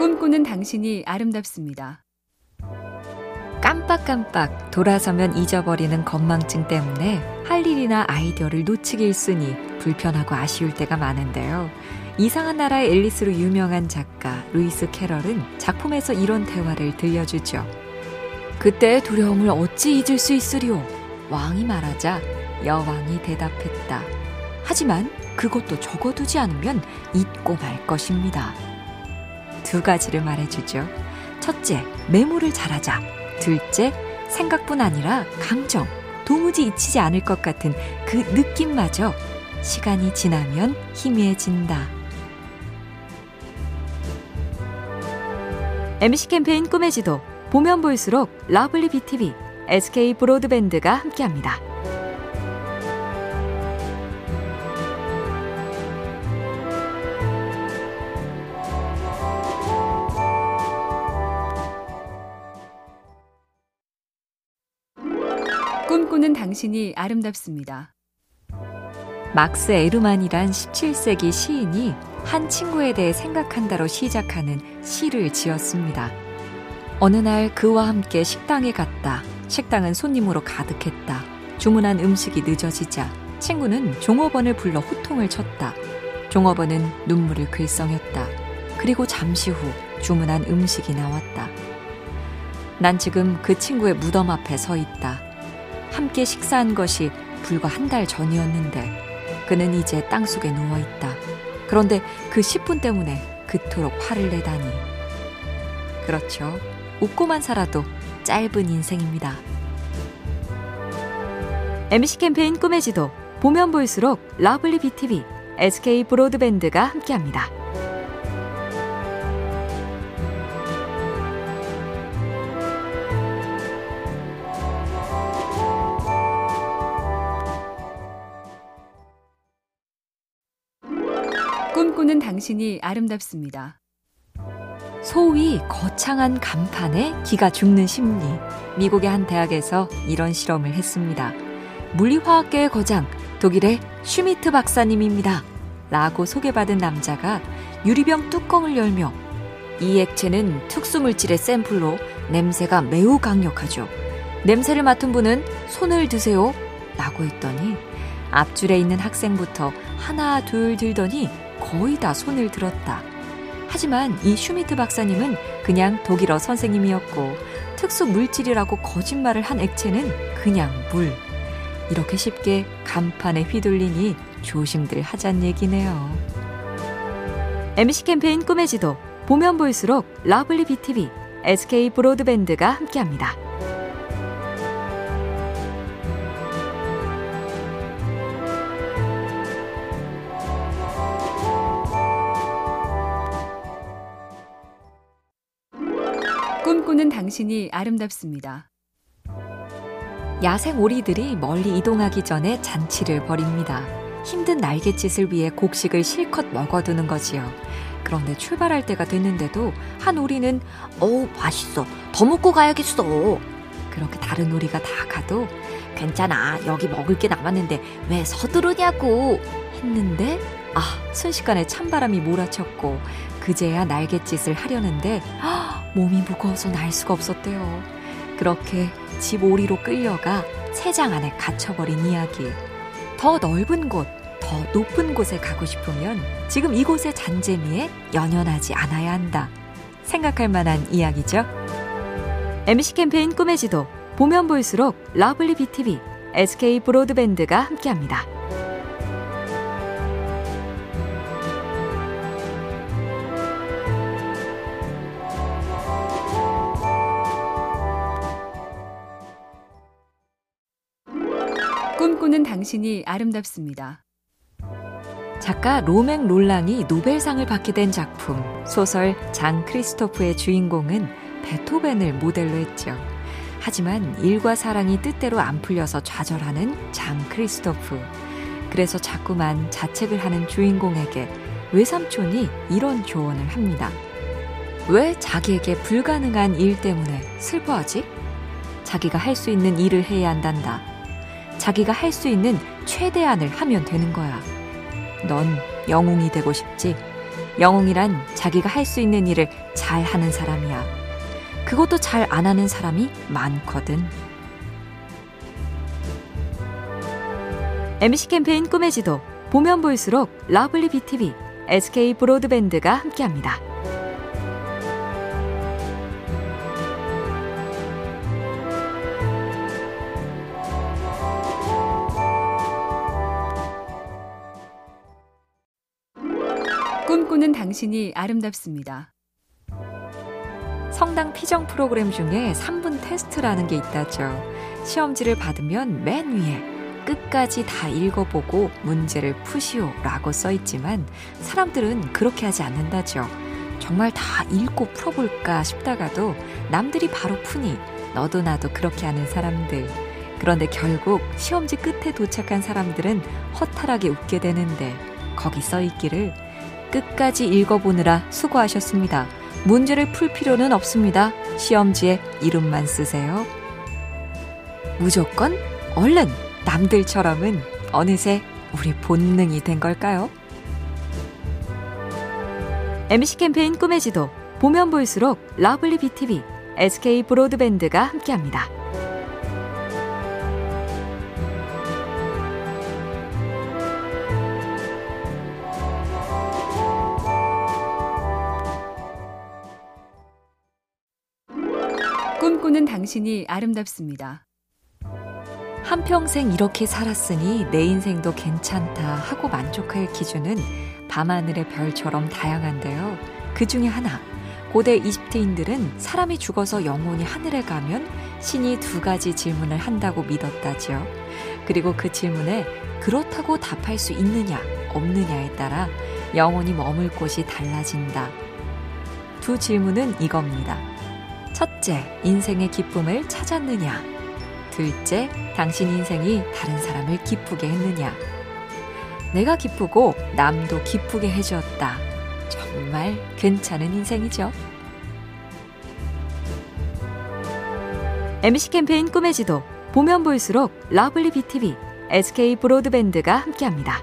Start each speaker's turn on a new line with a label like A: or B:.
A: 꿈꾸는 당신이 아름답습니다.
B: 깜빡깜빡 돌아서면 잊어버리는 건망증 때문에 할 일이나 아이디어를 놓치기 일쑤니 불편하고 아쉬울 때가 많은데요. 이상한 나라의 앨리스로 유명한 작가 루이스 캐럴은 작품에서 이런 대화를 들려주죠. 그때의 두려움을 어찌 잊을 수 있으리오? 왕이 말하자 여왕이 대답했다. 하지만 그것도 적어두지 않으면 잊고 말 것입니다. 두 가지를 말해주죠. 첫째, 메모를 잘하자. 둘째, 생각뿐 아니라 감정, 도무지 잊히지 않을 것 같은 그 느낌마저 시간이 지나면 희미해진다. MC 캠페인 꿈의 지도 보면 볼수록 lovely BTV, SK 브로드밴드가 함께합니다.
A: 꿈꾸는 당신이 아름답습니다.
B: 막스 에르만이란 17세기 시인이 한 친구에 대해 생각한다로 시작하는 시를 지었습니다. 어느 날 그와 함께 식당에 갔다. 식당은 손님으로 가득했다. 주문한 음식이 늦어지자 친구는 종업원을 불러 호통을 쳤다. 종업원은 눈물을 글썽였다. 그리고 잠시 후 주문한 음식이 나왔다. 난 지금 그 친구의 무덤 앞에 서 있다. 함께 식사한 것이 불과 한 달 전이었는데 그는 이제 땅속에 누워 있다. 그런데 그 10분 때문에 그토록 화를 내다니. 그렇죠. 웃고만 살아도 짧은 인생입니다. MC 캠페인 꿈의 지도 보면 볼수록 lovely BTV, SK 브로드밴드가 함께합니다.
A: 꿈꾸는 당신이 아름답습니다.
B: 소위 거창한 간판에 기가 죽는 심리. 미국의 한 대학에서 이런 실험을 했습니다. 물리화학계의 거장, 독일의 슈미트 박사님입니다. 라고 소개받은 남자가 유리병 뚜껑을 열며 이 액체는 특수물질의 샘플로 냄새가 매우 강력하죠. 냄새를 맡은 분은 손을 드세요. 라고 했더니 앞줄에 있는 학생부터 하나 둘 들더니 거의 다 손을 들었다. 하지만 이 슈미트 박사님은 그냥 독일어 선생님이었고 특수 물질이라고 거짓말을 한 액체는 그냥 물. 이렇게 쉽게 간판에 휘둘리니 조심들 하잔 얘기네요. MC 캠페인 꿈의 지도 보면 볼수록 lovely BTV, SK 브로드밴드가 함께합니다.
A: 당신이 아름답습니다.
B: 야생 오리들이 멀리 이동하기 전에 잔치를 벌입니다. 힘든 날갯짓을 위해 곡식을 실컷 먹어두는 거지요. 그런데 출발할 때가 됐는데도 한 오리는 어우 맛있어 더 먹고 가야겠어 그렇게 다른 오리가 다 가도 괜찮아 여기 먹을 게 남았는데 왜 서두르냐고 했는데 아 순식간에 찬바람이 몰아쳤고 그제야 날갯짓을 하려는데 아, 몸이 무거워서 날 수가 없었대요. 그렇게 집 오리로 끌려가 새장 안에 갇혀버린 이야기. 더 넓은 곳, 더 높은 곳에 가고 싶으면 지금 이곳의 잔재미에 연연하지 않아야 한다. 생각할 만한 이야기죠. MC 캠페인 꿈의 지도 보면 볼수록 lovely BTV, SK 브로드밴드가 함께합니다.
A: 꿈꾸는 당신이 아름답습니다.
B: 작가 로맹 롤랑이 노벨상을 받게 된 작품 소설 장 크리스토프의 주인공은 베토벤을 모델로 했죠. 하지만 일과 사랑이 뜻대로 안 풀려서 좌절하는 장 크리스토프. 그래서 자꾸만 자책을 하는 주인공에게 외삼촌이 이런 조언을 합니다. 왜 자기에게 불가능한 일 때문에 슬퍼하지? 자기가 할 수 있는 일을 해야 한단다. 자기가 할 수 있는 최대한을 하면 되는 거야. 넌 영웅이 되고 싶지? 영웅이란 자기가 할 수 있는 일을 잘 하는 사람이야. 그것도 잘 안 하는 사람이 많거든. MC 캠페인 꿈의 지도 보면 볼수록 lovely BTV, SK 브로드밴드가 함께합니다.
A: 꿈꾸는 당신이 아름답습니다.
B: 성당 피정 프로그램 중에 3분 테스트라는 게 있다죠. 시험지를 받으면 맨 위에 끝까지 다 읽어보고 문제를 푸시오 라고 써 있지만 사람들은 그렇게 하지 않는다죠. 정말 다 읽고 풀어볼까 싶다가도 남들이 바로 푸니 너도 나도 그렇게 하는 사람들. 그런데 결국 시험지 끝에 도착한 사람들은 허탈하게 웃게 되는데 거기 써 있기를 끝까지 읽어보느라 수고하셨습니다. 문제를 풀 필요는 없습니다. 시험지에 이름만 쓰세요. 무조건 얼른 남들처럼은 어느새 우리 본능이 된 걸까요? MC 캠페인 꿈의 지도 보면 볼수록 lovely BTV, SK 브로드밴드가 함께합니다.
A: 꿈꾸는 당신이 아름답습니다.
B: 한평생 이렇게 살았으니 내 인생도 괜찮다 하고 만족할 기준은 밤하늘의 별처럼 다양한데요. 그 중에 하나, 고대 이집트인들은 사람이 죽어서 영혼이 하늘에 가면 신이 두 가지 질문을 한다고 믿었다죠. 그리고 그 질문에 그렇다고 답할 수 있느냐, 없느냐에 따라 영혼이 머물 곳이 달라진다. 두 질문은 이겁니다. 첫째, 인생의 기쁨을 찾았느냐? 둘째, 당신 인생이 다른 사람을 기쁘게 했느냐? 내가 기쁘고 남도 기쁘게 해주었다. 정말 괜찮은 인생이죠. MC 캠페인 꿈의 지도 보면 볼수록 lovely BTV, SK 브로드밴드가 함께합니다.